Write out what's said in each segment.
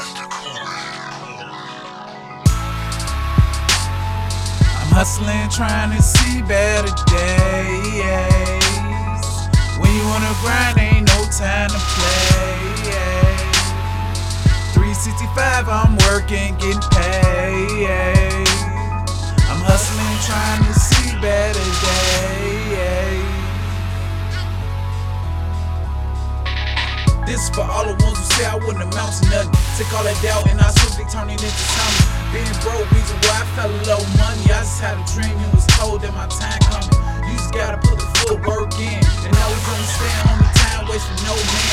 I'm hustling, trying to see better days. When you wanna grind, ain't no time to play. 365, I'm working, getting paid. This for all the ones who say I wouldn't amount to nothing. Take all that doubt and I swiftly turn it into something. Being broke, reason why I fell in low money. I just had a dream and was told that my time coming. You just gotta put the full work in. And always understand, homie, time waits for no man.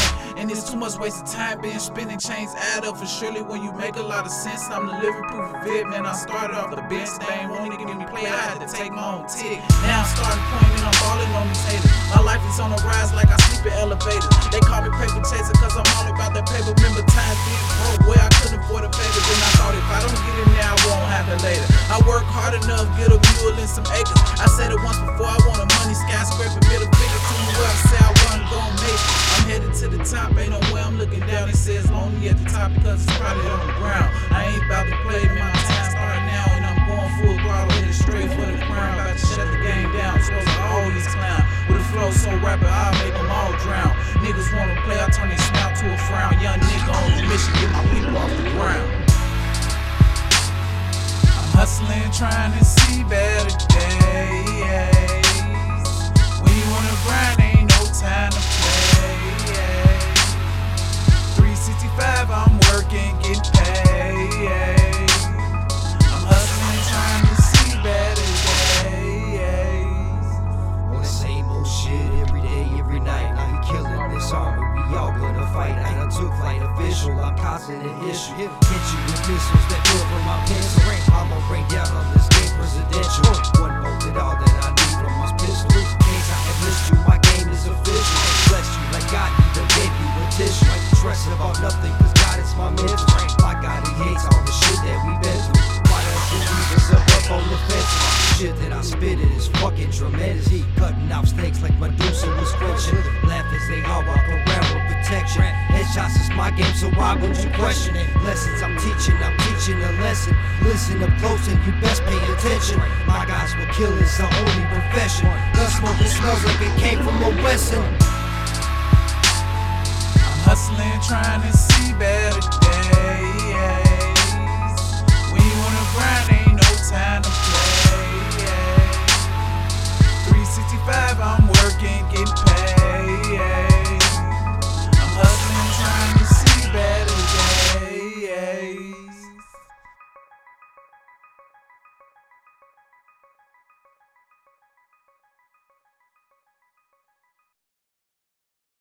And it's too much wasted time being spinning chains add up for surely when you make a lot of sense. I'm the living proof of it, man. I started off the bench, they ain't wanting to give me play. I had to take my own tick. Now I'm starting pointing, I'm balling on these haters. My life is on the rise like I sleep in elevators. They call me paper chaser cause I'm all about that paper. Remember times being broke where I couldn't afford a paper. Looking down. It says lonely at the top because it's crowded on the ground. I ain't about to play. My time start now, and I'm going full throttle, headed straight for the crown. About to shut the game down. Supposed to all these clown with a flow so rapid, I'll make them all drown. Niggas wanna play, I turn their snout to a frown. Young nigga on the mission, get my people off the ground. I'm hustling, trying to see better days. Army, we all gonna fight. I took flight official, I'm causing an issue. Hit you with missiles that feel from my pencil. I'ma bring down on this game presidential. One bolted all that I need from my pistol. Case I missed you, my game is official. Bless you like God even gave you a tissue. Ain't stressing about nothing, cause God is my mentor. My God, he hates all the shit that we been through. Why does he leave us up, up on the fence? Shit that I spit it is fucking tremendous. He cutting off snakes like Medusa was Frenching. Laugh as they all walk around protection. Headshots is my game, so why would you question it? Lessons I'm teaching, I'm teaching a lesson. Listen up close and you best pay attention. My guys will kill, it's the only profession. Gun smoke it smells like it came from a Wesson. I'm hustling, trying to see better.